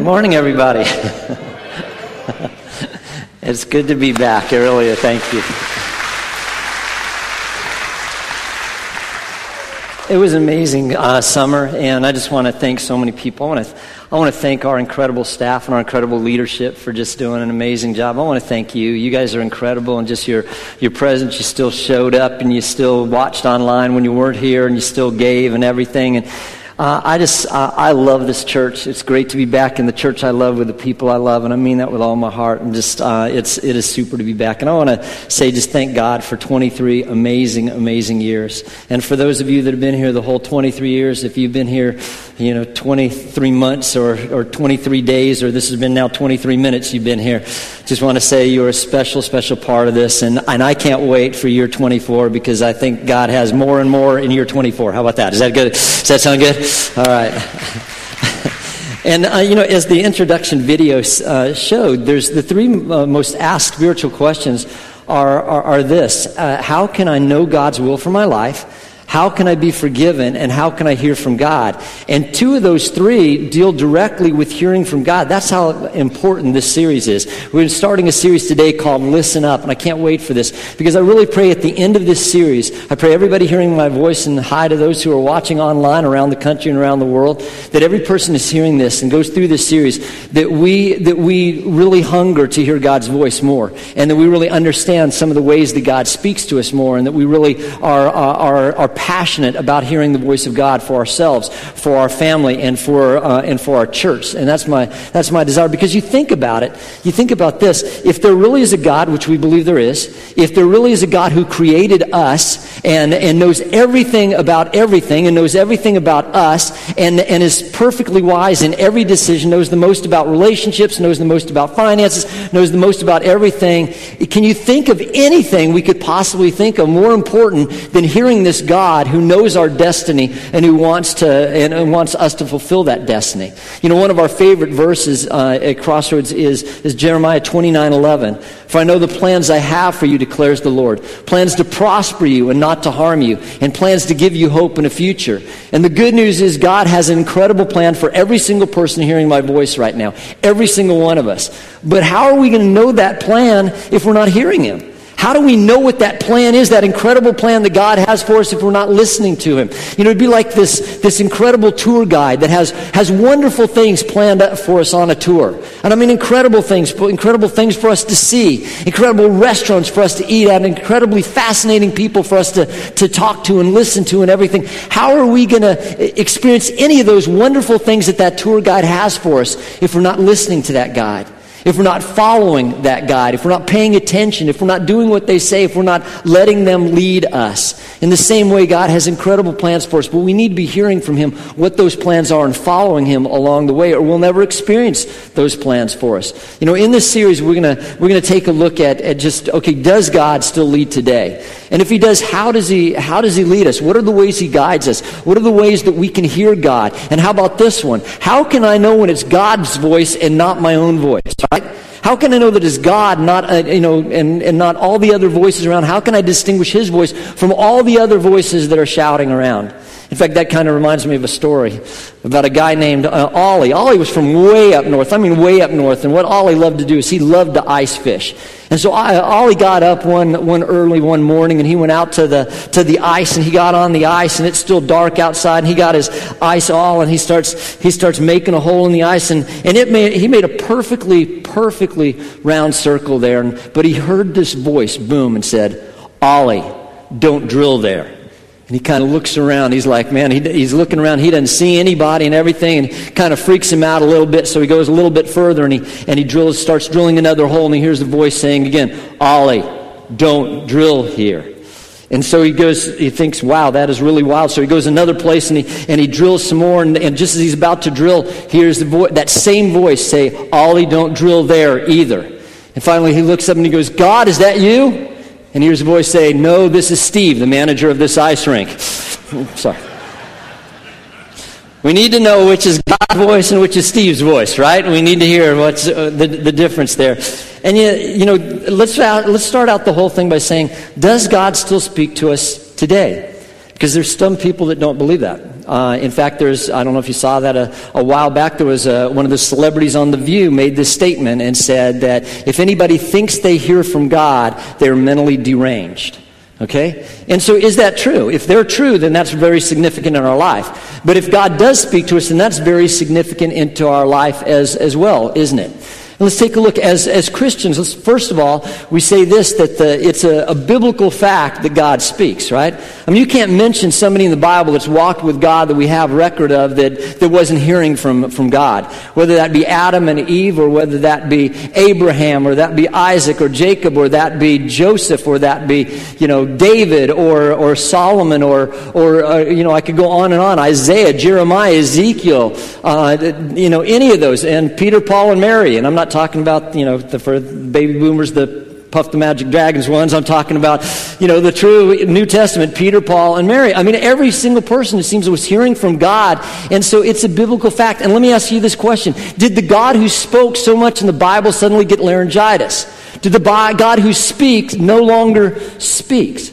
morning, everybody. it's good to be back. Really thank you. It was an amazing uh, summer, and I just want to thank so many people. I want to, I want to thank our incredible staff and our incredible leadership for just doing an amazing job. I want to thank you. You guys are incredible, and just your your presence. You still showed up, and you still watched online when you weren't here, and you still gave and everything. And uh, I just, uh, I love this church. It's great to be back in the church I love with the people I love, and I mean that with all my heart. And just, uh, it's, it is super to be back. And I want to say, just thank God for 23 amazing, amazing years. And for those of you that have been here the whole 23 years, if you've been here, you know, 23 months or, or 23 days, or this has been now 23 minutes you've been here, just want to say you're a special, special part of this. And, and I can't wait for year 24 because I think God has more and more in year 24. How about that? Is that good? Does that sound good? All right. and, uh, you know, as the introduction video uh, showed, there's the three uh, most asked spiritual questions are, are, are this uh, How can I know God's will for my life? How can I be forgiven? And how can I hear from God? And two of those three deal directly with hearing from God. That's how important this series is. We're starting a series today called Listen Up, and I can't wait for this because I really pray at the end of this series, I pray everybody hearing my voice and hi to those who are watching online around the country and around the world, that every person is hearing this and goes through this series, that we, that we really hunger to hear God's voice more, and that we really understand some of the ways that God speaks to us more, and that we really are, are, are passionate about hearing the voice of God for ourselves, for our family, and for, uh, and for our church. And that's my, that's my desire. Because you think about it, you think about this. If there really is a God, which we believe there is, if there really is a God who created us and, and knows everything about everything and knows everything about us and, and is perfectly wise in every decision, knows the most about relationships, knows the most about finances, knows the most about everything, can you think of anything we could possibly think of more important than hearing this God? Who knows our destiny and who wants to and wants us to fulfill that destiny. You know, one of our favorite verses uh, at Crossroads is, is Jeremiah 29 11. For I know the plans I have for you, declares the Lord. Plans to prosper you and not to harm you, and plans to give you hope in a future. And the good news is God has an incredible plan for every single person hearing my voice right now. Every single one of us. But how are we going to know that plan if we're not hearing Him? How do we know what that plan is, that incredible plan that God has for us if we're not listening to Him? You know, it'd be like this, this incredible tour guide that has, has wonderful things planned for us on a tour. And I mean incredible things, incredible things for us to see, incredible restaurants for us to eat at, incredibly fascinating people for us to, to talk to and listen to and everything. How are we going to experience any of those wonderful things that that tour guide has for us if we're not listening to that guide? If we're not following that guide, if we're not paying attention, if we're not doing what they say, if we're not letting them lead us. In the same way, God has incredible plans for us, but we need to be hearing from Him what those plans are and following Him along the way, or we'll never experience those plans for us. You know, in this series, we're going we're gonna take a look at, at just, okay, does God still lead today? And if He does, how does He, how does He lead us? What are the ways He guides us? What are the ways that we can hear God? And how about this one? How can I know when it's God's voice and not my own voice? Right? How can I know that it's God, not uh, you know, and, and not all the other voices around? How can I distinguish His voice from all the other voices that are shouting around? In fact, that kind of reminds me of a story about a guy named uh, Ollie. Ollie was from way up north. I mean, way up north. And what Ollie loved to do is he loved to ice fish. And so I, Ollie got up one, one early one morning and he went out to the, to the ice and he got on the ice and it's still dark outside and he got his ice auger and he starts, he starts making a hole in the ice and, and it made, he made a perfectly, perfectly round circle there. And, but he heard this voice boom and said, Ollie, don't drill there. And he kind of looks around. He's like, man, he, he's looking around. He doesn't see anybody and everything, and kind of freaks him out a little bit. So he goes a little bit further and he, and he drills, starts drilling another hole, and he hears the voice saying again, Ollie, don't drill here. And so he goes, he thinks, wow, that is really wild. So he goes another place and he, and he drills some more. And, and just as he's about to drill, hears the vo- that same voice say, Ollie, don't drill there either. And finally he looks up and he goes, God, is that you? And hears a voice say, No, this is Steve, the manager of this ice rink. Sorry. We need to know which is God's voice and which is Steve's voice, right? We need to hear what's uh, the, the difference there. And you, you know, let's, let's start out the whole thing by saying, does God still speak to us today? Because there's some people that don't believe that. Uh, in fact, there's, I don't know if you saw that a, a while back, there was a, one of the celebrities on The View made this statement and said that if anybody thinks they hear from God, they're mentally deranged. Okay? And so is that true? If they're true, then that's very significant in our life. But if God does speak to us, then that's very significant into our life as, as well, isn't it? Let's take a look as, as Christians. First of all, we say this that the, it's a, a, biblical fact that God speaks, right? I mean, you can't mention somebody in the Bible that's walked with God that we have record of that, that wasn't hearing from, from God. Whether that be Adam and Eve, or whether that be Abraham, or that be Isaac, or Jacob, or that be Joseph, or that be, you know, David, or, or Solomon, or, or uh, you know, I could go on and on. Isaiah, Jeremiah, Ezekiel, uh, you know, any of those. And Peter, Paul, and Mary. And I'm not talking about, you know, the, for baby boomers, the Puff the Magic Dragons ones. I'm talking about, you know, the true New Testament, Peter, Paul, and Mary. I mean, every single person, it seems, was hearing from God. And so it's a biblical fact. And let me ask you this question Did the God who spoke so much in the Bible suddenly get laryngitis? Did the God who speaks no longer speaks?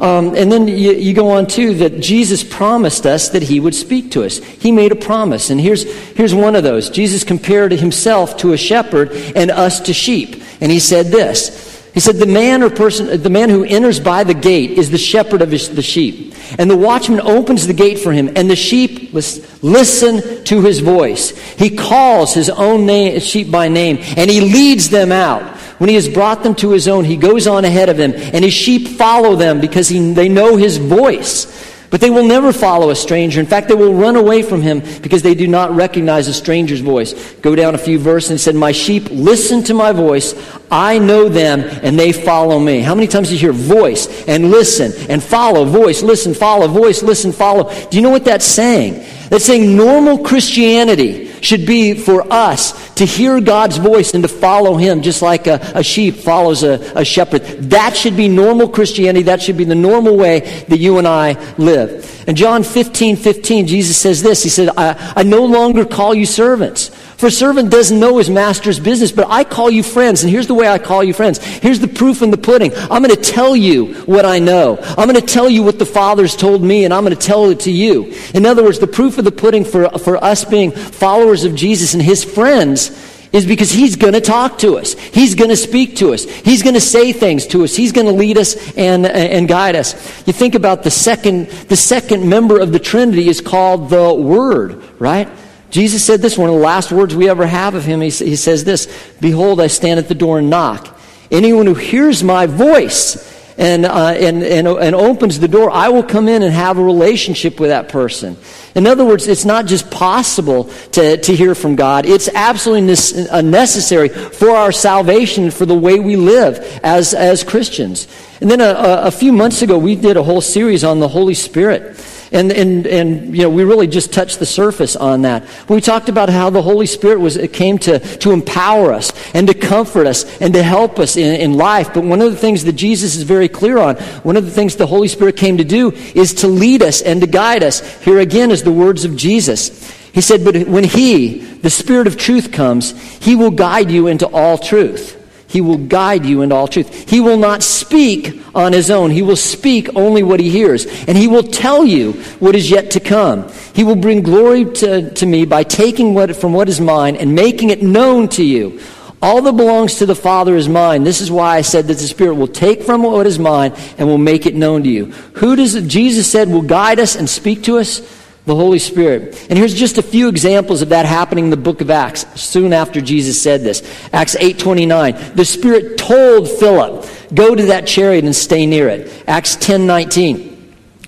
Um, and then you, you, go on too that Jesus promised us that he would speak to us. He made a promise. And here's, here's one of those. Jesus compared himself to a shepherd and us to sheep. And he said this. He said, the man or person, the man who enters by the gate is the shepherd of his, the sheep. And the watchman opens the gate for him, and the sheep listen to his voice. He calls his own name, sheep by name, and he leads them out. When he has brought them to his own, he goes on ahead of them, and his sheep follow them because he, they know his voice. But they will never follow a stranger. In fact, they will run away from him because they do not recognize a stranger's voice. Go down a few verses and said, My sheep listen to my voice. I know them and they follow me. How many times do you hear voice and listen and follow, voice, listen, follow, voice, listen, follow? Do you know what that's saying? That's saying normal Christianity should be for us to hear God's voice and to follow Him just like a, a sheep follows a, a shepherd. That should be normal Christianity. That should be the normal way that you and I live. In John 15, 15, Jesus says this. He said, I, I no longer call you servants for a servant doesn't know his master's business, but I call you friends. And here's the way I call you friends. Here's the proof in the pudding. I'm going to tell you what I know. I'm going to tell you what the Father's told me, and I'm going to tell it to you. In other words, the proof of the pudding for, for us being followers of Jesus and his friends is because he's going to talk to us. He's going to speak to us. He's going to say things to us. He's going to lead us and, and guide us. You think about the second, the second member of the Trinity is called the Word, right? Jesus said this, one of the last words we ever have of him. He, he says this Behold, I stand at the door and knock. Anyone who hears my voice and, uh, and, and, and opens the door, I will come in and have a relationship with that person. In other words, it's not just possible to, to hear from God, it's absolutely uh, necessary for our salvation, for the way we live as, as Christians. And then a, a few months ago, we did a whole series on the Holy Spirit. And, and, and, you know, we really just touched the surface on that. We talked about how the Holy Spirit was, it came to, to empower us and to comfort us and to help us in, in life. But one of the things that Jesus is very clear on, one of the things the Holy Spirit came to do is to lead us and to guide us. Here again is the words of Jesus. He said, But when He, the Spirit of truth, comes, He will guide you into all truth. He will guide you into all truth. He will not speak on his own. He will speak only what he hears. And he will tell you what is yet to come. He will bring glory to, to me by taking what, from what is mine and making it known to you. All that belongs to the Father is mine. This is why I said that the Spirit will take from what is mine and will make it known to you. Who does Jesus said will guide us and speak to us? The Holy Spirit. And here's just a few examples of that happening in the book of Acts soon after Jesus said this. Acts 8:29. The Spirit told Philip, "Go to that chariot and stay near it." Acts 10:19.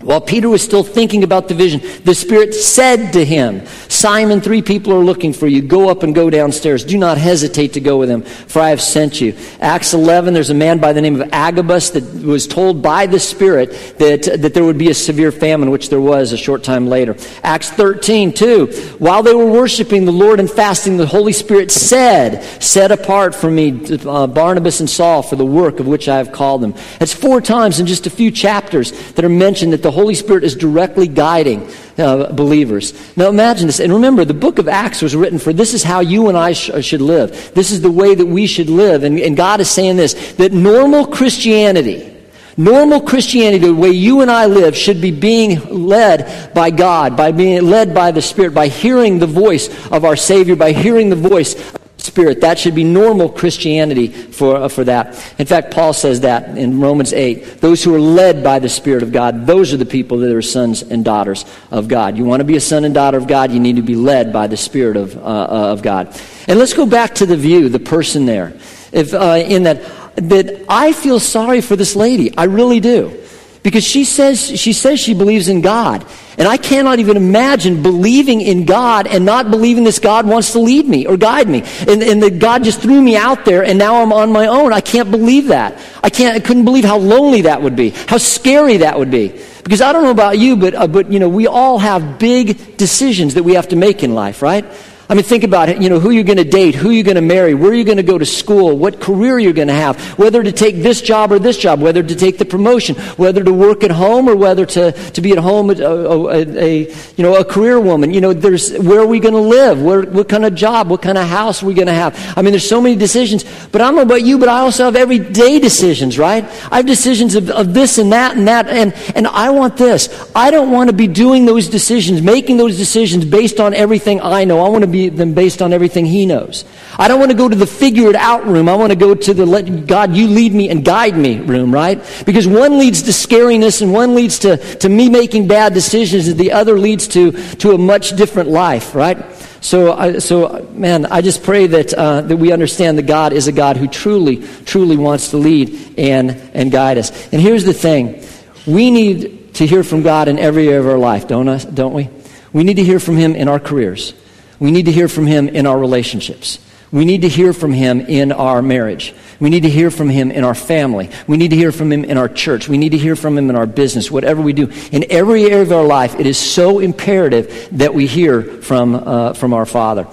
While Peter was still thinking about the vision, the Spirit said to him, Simon, three people are looking for you. Go up and go downstairs. Do not hesitate to go with them, for I have sent you. Acts 11, there's a man by the name of Agabus that was told by the Spirit that, that there would be a severe famine, which there was a short time later. Acts 13, too. While they were worshiping the Lord and fasting, the Holy Spirit said, Set apart for me uh, Barnabas and Saul for the work of which I have called them. That's four times in just a few chapters that are mentioned that the Holy Spirit is directly guiding uh, believers. Now imagine this. And remember, the book of Acts was written for this is how you and I sh- should live. This is the way that we should live. And, and God is saying this that normal Christianity, Normal Christianity, the way you and I live, should be being led by God, by being led by the Spirit, by hearing the voice of our Savior, by hearing the voice Spirit. That should be normal Christianity for, uh, for that. In fact, Paul says that in Romans 8. Those who are led by the Spirit of God, those are the people that are sons and daughters of God. You want to be a son and daughter of God, you need to be led by the Spirit of, uh, uh of God. And let's go back to the view, the person there. If, uh, in that, that I feel sorry for this lady. I really do. Because she says, she says she believes in God. And I cannot even imagine believing in God and not believing this God wants to lead me or guide me. And, and that God just threw me out there and now I'm on my own. I can't believe that. I can't, I couldn't believe how lonely that would be. How scary that would be. Because I don't know about you, but, uh, but, you know, we all have big decisions that we have to make in life, right? I mean, think about it. You know, who you're going to date, who you're going to marry, where you're going to go to school, what career you're going to have, whether to take this job or this job, whether to take the promotion, whether to work at home or whether to, to be at home, a, a, a you know, a career woman. You know, there's, where are we going to live? Where, what kind of job? What kind of house are we going to have? I mean, there's so many decisions. But I don't know about you, but I also have everyday decisions, right? I have decisions of, of this and that and that. And, and I want this. I don't want to be doing those decisions, making those decisions based on everything I know. I want to be them based on everything He knows. I don't want to go to the figure it out room. I want to go to the let God, you lead me and guide me room, right? Because one leads to scariness and one leads to, to me making bad decisions and the other leads to, to a much different life, right? So, I, so man, I just pray that, uh, that we understand that God is a God who truly, truly wants to lead and, and guide us. And here's the thing. We need to hear from God in every area of our life, don't, us, don't we? We need to hear from Him in our careers. We need to hear from Him in our relationships. We need to hear from Him in our marriage. We need to hear from Him in our family. We need to hear from Him in our church. We need to hear from Him in our business, whatever we do. In every area of our life, it is so imperative that we hear from, uh, from our Father.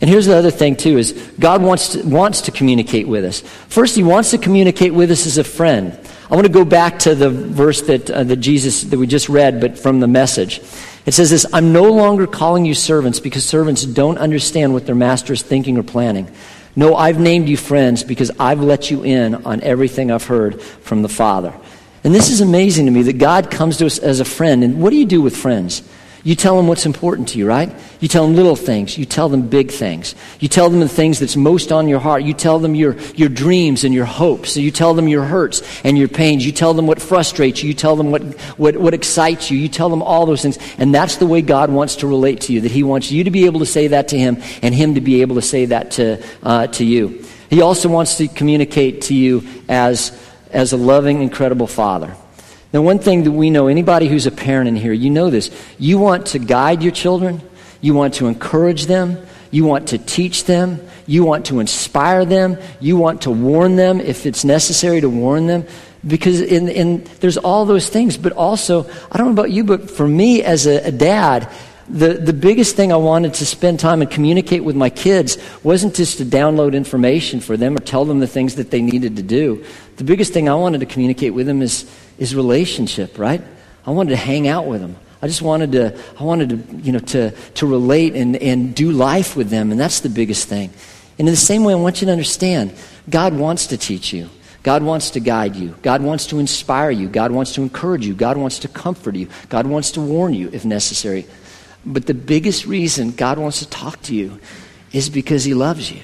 And here's the other thing, too, is God wants to, wants to communicate with us. First, He wants to communicate with us as a friend. I want to go back to the verse that, uh, that Jesus, that we just read, but from the message. It says this I'm no longer calling you servants because servants don't understand what their master is thinking or planning. No, I've named you friends because I've let you in on everything I've heard from the Father. And this is amazing to me that God comes to us as a friend. And what do you do with friends? You tell them what's important to you, right? You tell them little things. You tell them big things. You tell them the things that's most on your heart. You tell them your, your dreams and your hopes. You tell them your hurts and your pains. You tell them what frustrates you. You tell them what, what, what excites you. You tell them all those things. And that's the way God wants to relate to you, that He wants you to be able to say that to Him and Him to be able to say that to, uh, to you. He also wants to communicate to you as, as a loving, incredible Father. Now, one thing that we know, anybody who's a parent in here, you know this. You want to guide your children, you want to encourage them, you want to teach them, you want to inspire them, you want to warn them if it's necessary to warn them. Because in, in, there's all those things, but also, I don't know about you, but for me as a, a dad, the, the biggest thing I wanted to spend time and communicate with my kids wasn't just to download information for them or tell them the things that they needed to do. The biggest thing I wanted to communicate with them is is relationship, right? I wanted to hang out with them. I just wanted to, I wanted to, you know, to, to relate and, and do life with them, and that's the biggest thing. And in the same way, I want you to understand God wants to teach you. God wants to guide you. God wants to inspire you. God wants to encourage you. God wants to comfort you. God wants to warn you if necessary. But the biggest reason God wants to talk to you is because He loves you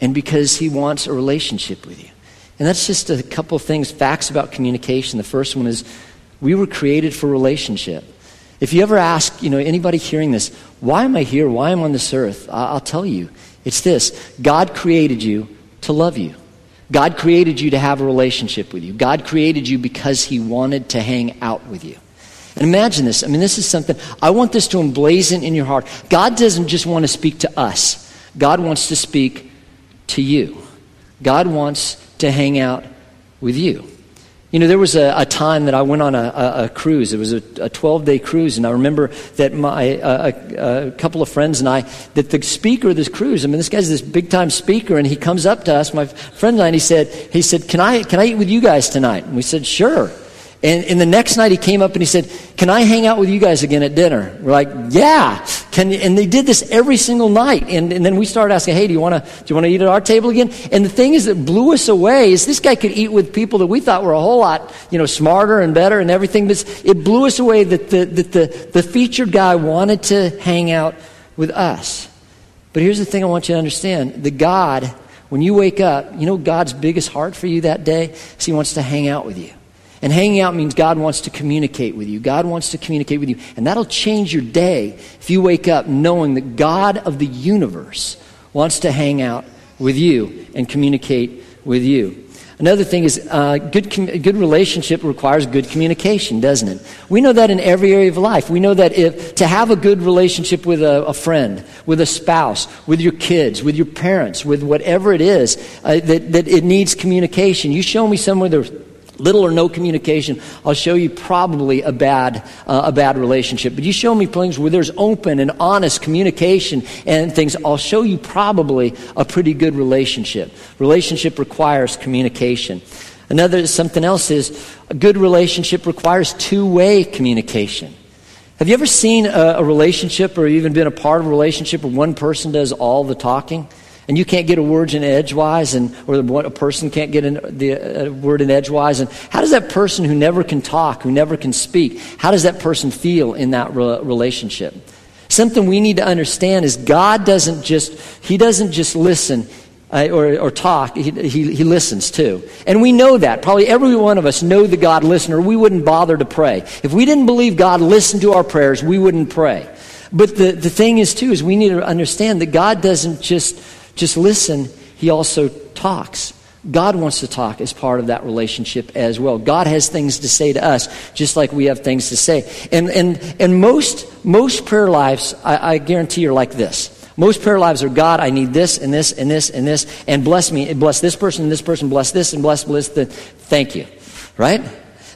and because He wants a relationship with you. And that's just a couple things, facts about communication. The first one is we were created for relationship. If you ever ask, you know, anybody hearing this, why am I here? Why am I on this earth? I'll tell you. It's this God created you to love you. God created you to have a relationship with you. God created you because He wanted to hang out with you. And imagine this. I mean, this is something, I want this to emblazon in your heart. God doesn't just want to speak to us, God wants to speak to you. God wants to hang out with you. You know, there was a, a time that I went on a, a, a cruise. It was a 12 day cruise, and I remember that my a, couple of friends and I, that the speaker of this cruise, I mean, this guy's this big time speaker, and he comes up to us, my friend and I, and he said, he said, can I, can I eat with you guys tonight? And we said, sure. And, and the next night he came up and he said, Can I hang out with you guys again at dinner? We're like, Yeah, Can, and they did this every single night. And, and then we started asking, hey, do you want to do you want to eat at our table again? And the thing is that blew us away is this guy could eat with people that we thought were a whole lot, you know, smarter and better and everything. But it blew us away that the, that the, the featured guy wanted to hang out with us. But here's the thing I want you to understand. The God, when you wake up, you know God's biggest heart for you that day is he wants to hang out with you. And hanging out means God wants to communicate with you. God wants to communicate with you. And that'll change your day if you wake up knowing that God of the universe wants to hang out with you and communicate with you. Another thing is uh, good, com- good relationship requires good communication, doesn't it? We know that in every area of life. We know that if to have a good relationship with a, a friend, with a spouse, with your kids, with your parents, with whatever it is, uh, that, that it needs communication. You show me somewhere there's little or no communication, I'll show you probably a bad, uh, a bad relationship. But you show me things where there's open and honest communication and things, I'll show you probably a pretty good relationship. Relationship requires communication. Another, something else is a good relationship requires two-way communication. Have you ever seen a, a relationship or even been a part of a relationship where one person does all the talking? And you can't get a word in edgewise, and or a person can't get the, a word in edgewise, and how does that person who never can talk, who never can speak, how does that person feel in that re- relationship? Something we need to understand is God doesn't just He doesn't just listen. Uh, or, or, talk, he, he, he, listens too. And we know that. Probably every one of us know the God listener. We wouldn't bother to pray. If we didn't believe God listened to our prayers, we wouldn't pray. But the, the thing is, too, is we need to understand that God doesn't just just listen, he also talks. God wants to talk as part of that relationship as well. God has things to say to us, just like we have things to say. And, and, and most, most prayer lives, I, I guarantee, are like this. Most prayer lives are God, I need this and this and this and this, and bless me, and bless this person and this person, bless this and bless, bless the. Thank you. Right?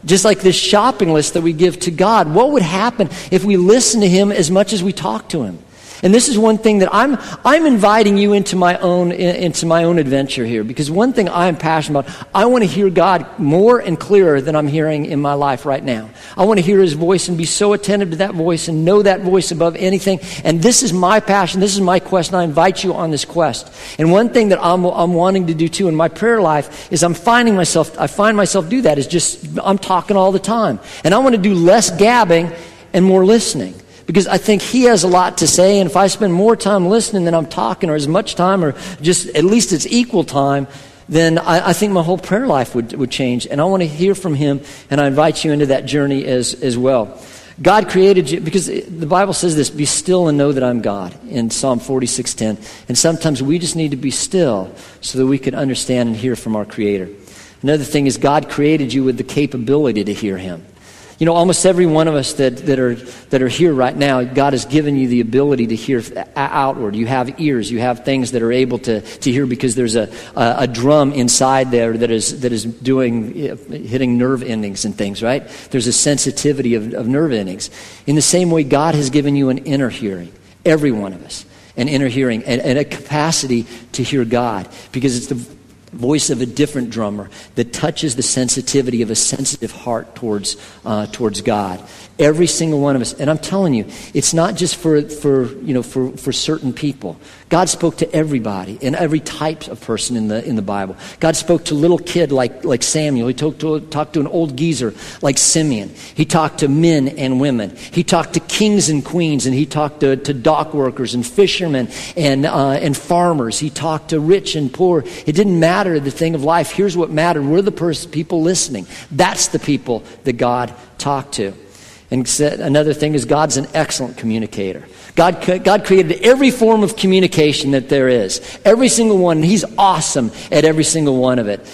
Just like this shopping list that we give to God. What would happen if we listen to Him as much as we talk to Him? And this is one thing that I'm, I'm inviting you into my, own, into my own adventure here because one thing I'm passionate about, I want to hear God more and clearer than I'm hearing in my life right now. I want to hear His voice and be so attentive to that voice and know that voice above anything. And this is my passion. This is my quest, and I invite you on this quest. And one thing that I'm, I'm wanting to do too in my prayer life is I'm finding myself, I find myself do that is just, I'm talking all the time. And I want to do less gabbing and more listening because I think he has a lot to say, and if I spend more time listening than I'm talking, or as much time, or just at least it's equal time, then I, I, think my whole prayer life would, would change. And I want to hear from him, and I invite you into that journey as, as well. God created you, because the Bible says this, be still and know that I'm God in Psalm 46.10. And sometimes we just need to be still so that we can understand and hear from our Creator. Another thing is God created you with the capability to hear Him. You know, almost every one of us that, that, are, that are here right now, God has given you the ability to hear outward. You have ears. You have things that are able to, to hear because there's a, a, a drum inside there that is, that is doing, eh, hitting nerve endings and things, right? There's a sensitivity of, of nerve endings. In the same way, God has given you an inner hearing. Every one of us. An inner hearing and, and a capacity to hear God because it's the voice of a different drummer that touches the sensitivity of a sensitive heart towards, uh, towards God. Every single one of us. And I'm telling you, it's not just for, for, you know, for, for certain people. God spoke to everybody and every type of person in the, in the Bible. God spoke to little kid like, like Samuel. He talked to, talked to an old geezer like Simeon. He talked to men and women. He talked to kings and queens, and he talked to, to dock workers and fishermen and, uh, and farmers. He talked to rich and poor. It didn't matter the thing of life. Here's what mattered. We're the pers- people listening. That's the people that God talked to. And another thing is God's an excellent communicator. God, God created every form of communication that there is. Every single one. He's awesome at every single one of it.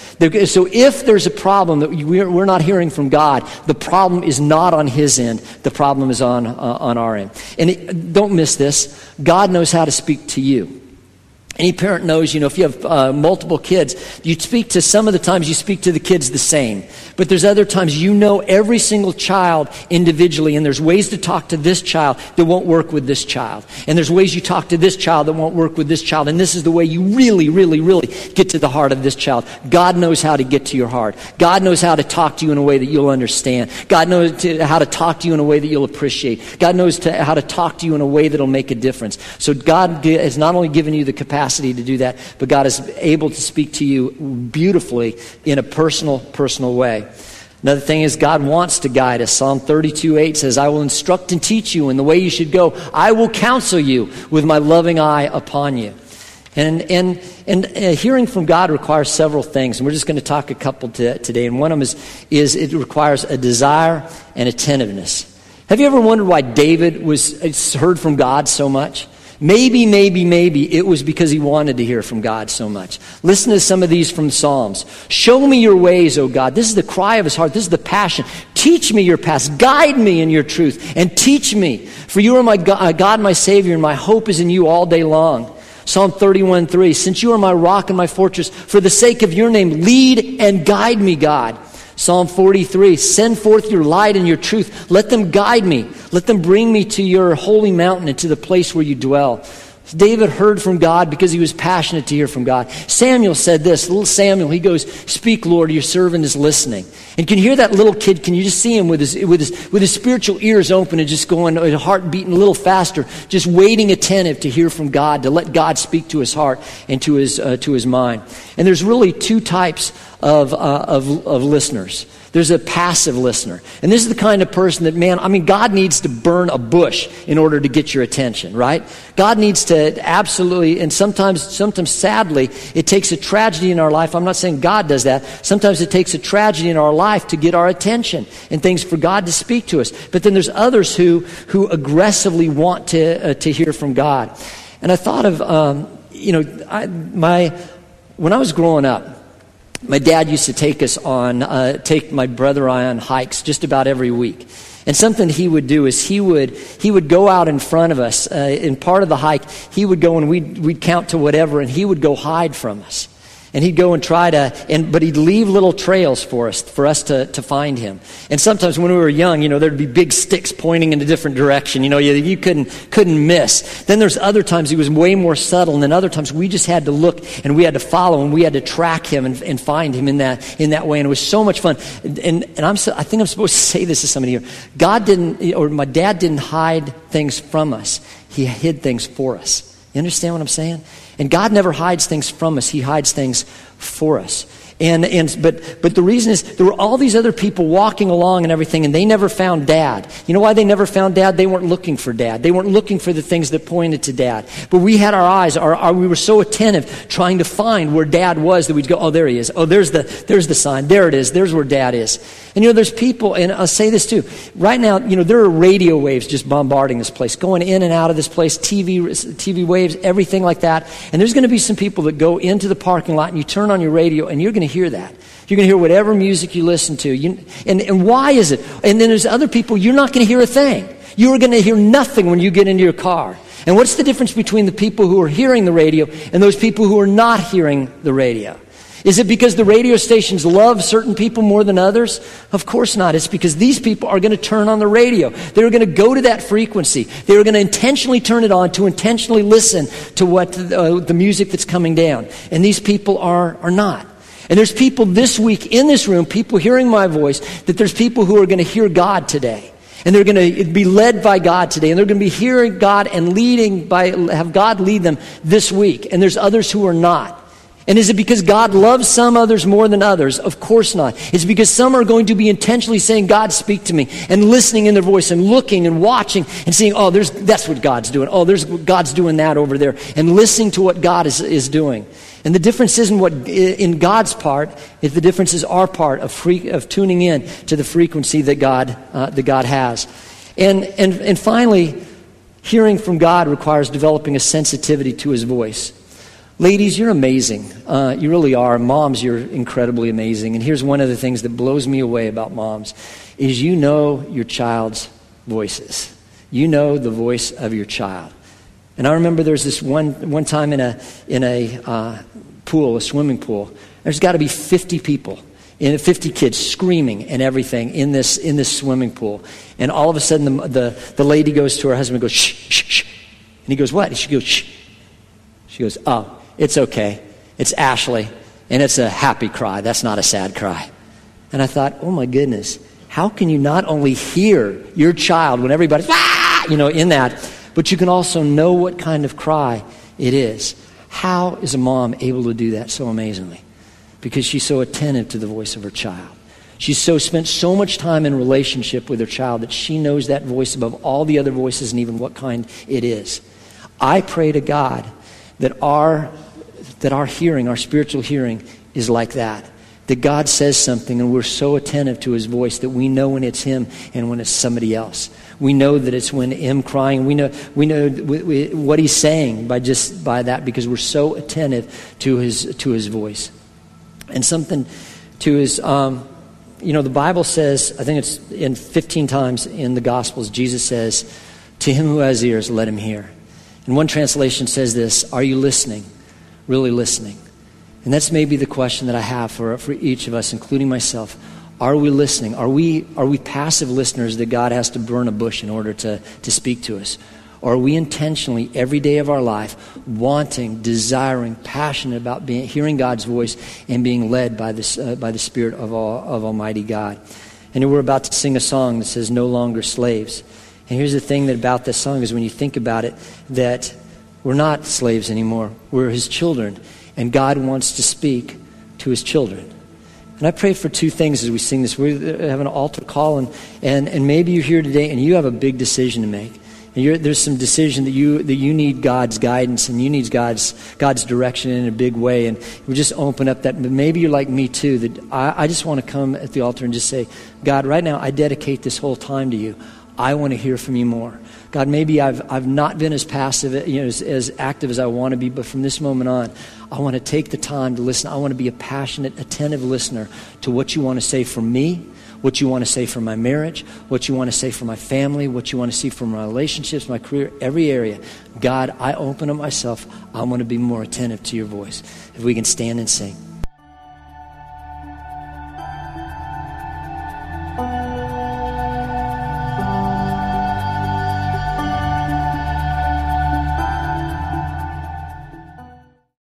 So if there's a problem that we're not hearing from God, the problem is not on His end. The problem is on, uh, on our end. And it, don't miss this. God knows how to speak to you. Any parent knows, you know, if you have uh, multiple kids, you speak to some of the times you speak to the kids the same. But there's other times you know every single child individually, and there's ways to talk to this child that won't work with this child. And there's ways you talk to this child that won't work with this child. And this is the way you really, really, really get to the heart of this child. God knows how to get to your heart. God knows how to talk to you in a way that you'll understand. God knows to, how to talk to you in a way that you'll appreciate. God knows to, how to talk to you in a way that'll make a difference. So God has not only given you the capacity to do that, but God is able to speak to you beautifully in a personal, personal way. Another thing is God wants to guide us. Psalm 32 8 says, I will instruct and teach you in the way you should go. I will counsel you with my loving eye upon you. And, and, and uh, hearing from God requires several things. And we're just going to talk a couple to, today. And one of them is, is it requires a desire and attentiveness. Have you ever wondered why David was heard from God so much? Maybe, maybe, maybe it was because he wanted to hear from God so much. Listen to some of these from Psalms. Show me your ways, O God. This is the cry of his heart. This is the passion. Teach me your paths. Guide me in your truth and teach me. For you are my uh, God, my Savior, and my hope is in you all day long. Psalm 31 3. Since you are my rock and my fortress, for the sake of your name, lead and guide me, God. Psalm 43 Send forth your light and your truth. Let them guide me. Let them bring me to your holy mountain and to the place where you dwell. David heard from God because he was passionate to hear from God. Samuel said this, little Samuel, he goes, Speak, Lord, your servant is listening. And can you hear that little kid? Can you just see him with his, with his, with his spiritual ears open and just going, his heart beating a little faster, just waiting attentive to hear from God, to let God speak to his heart and to his, uh, to his mind. And there's really two types of, uh, of, of listeners. There's a passive listener. And this is the kind of person that, man, I mean, God needs to burn a bush in order to get your attention, right? God needs to absolutely, and sometimes, sometimes sadly, it takes a tragedy in our life. I'm not saying God does that. Sometimes it takes a tragedy in our life to get our attention and things for God to speak to us. But then there's others who, who aggressively want to, uh, to hear from God. And I thought of, um, you know, I, my, when I was growing up, my dad used to take us on, uh, take my brother and I on hikes just about every week. And something he would do is he would, he would go out in front of us. Uh, in part of the hike, he would go and we'd, we'd count to whatever, and he would go hide from us. And he'd go and try to, and, but he'd leave little trails for us, for us to, to find him. And sometimes when we were young, you know, there'd be big sticks pointing in a different direction. You know, you, you couldn't, couldn't miss. Then there's other times he was way more subtle, and then other times we just had to look and we had to follow and we had to track him and, and find him in that, in that way. And it was so much fun. And, and I'm, so, I think I'm supposed to say this to somebody here. God didn't, or my dad didn't hide things from us. He hid things for us. You understand what I'm saying? And God never hides things from us, He hides things for us. And, and, but, but the reason is there were all these other people walking along and everything, and they never found dad. You know why they never found dad? They weren't looking for dad. They weren't looking for the things that pointed to dad. But we had our eyes, our, our, we were so attentive trying to find where dad was that we'd go, oh, there he is. Oh, there's the, there's the sign. There it is. There's where dad is. And you know, there's people, and I'll say this too. Right now, you know, there are radio waves just bombarding this place, going in and out of this place, TV, TV waves, everything like that. And there's going to be some people that go into the parking lot and you turn on your radio and you're going to hear that. You're going to hear whatever music you listen to. You, and, and why is it? And then there's other people, you're not going to hear a thing. You are going to hear nothing when you get into your car. And what's the difference between the people who are hearing the radio and those people who are not hearing the radio? Is it because the radio stations love certain people more than others? Of course not. It's because these people are going to turn on the radio. They're going to go to that frequency. They're going to intentionally turn it on to intentionally listen to what uh, the music that's coming down. And these people are, are not. And there's people this week in this room, people hearing my voice, that there's people who are going to hear God today. And they're going to be led by God today. And they're going to be hearing God and leading by, have God lead them this week. And there's others who are not. And is it because God loves some others more than others? Of course not. It's because some are going to be intentionally saying, God, speak to me, and listening in their voice, and looking and watching and seeing, oh, there's, that's what God's doing. Oh, there's, God's doing that over there. And listening to what God is, is doing. And the difference isn't what in God's part, if the difference is our part of, free, of tuning in to the frequency that God, uh, that God has. And, and, and finally, hearing from God requires developing a sensitivity to his voice. Ladies, you're amazing. Uh, you really are. Moms, you're incredibly amazing. And here's one of the things that blows me away about moms is you know your child's voices. You know the voice of your child. And I remember there's this one, one time in a, in a uh, pool, a swimming pool, there's got to be 50 people, 50 kids screaming and everything in this, in this swimming pool. And all of a sudden, the, the, the lady goes to her husband and goes, shh, shh, shh. And he goes, what? And she goes, shh. She goes, oh, it's okay. It's Ashley. And it's a happy cry. That's not a sad cry. And I thought, oh my goodness, how can you not only hear your child when everybody's, ah, you know, in that, but you can also know what kind of cry it is. How is a mom able to do that so amazingly? Because she's so attentive to the voice of her child. She's so spent so much time in relationship with her child that she knows that voice above all the other voices and even what kind it is. I pray to God that our that our hearing, our spiritual hearing is like that. That God says something and we're so attentive to his voice that we know when it's him and when it's somebody else. We know that it's when him crying. We know, we know what he's saying by just by that because we're so attentive to his, to his voice. And something to his, um, you know, the Bible says, I think it's in 15 times in the Gospels, Jesus says, To him who has ears, let him hear. And one translation says this Are you listening? Really listening? And that's maybe the question that I have for, for each of us, including myself. Are we listening? Are we, are we passive listeners that God has to burn a bush in order to, to speak to us? Or are we intentionally, every day of our life, wanting, desiring, passionate about being, hearing God's voice and being led by, this, uh, by the Spirit of, all, of Almighty God? And we're about to sing a song that says, No Longer Slaves. And here's the thing that about this song is when you think about it, that we're not slaves anymore. We're His children. And God wants to speak to His children. And I pray for two things as we sing this. We have an altar call, and, and, and maybe you're here today and you have a big decision to make. And there's some decision that you, that you need God's guidance and you need God's, God's direction in a big way. And we just open up that. Maybe you're like me too, that I, I just want to come at the altar and just say, God, right now I dedicate this whole time to you. I want to hear from you more. God, maybe I've, I've not been as passive, you know, as, as active as I want to be, but from this moment on, I want to take the time to listen. I want to be a passionate, attentive listener to what you want to say for me, what you want to say for my marriage, what you want to say for my family, what you want to see for my relationships, my career, every area. God, I open up myself. I want to be more attentive to your voice. If we can stand and sing.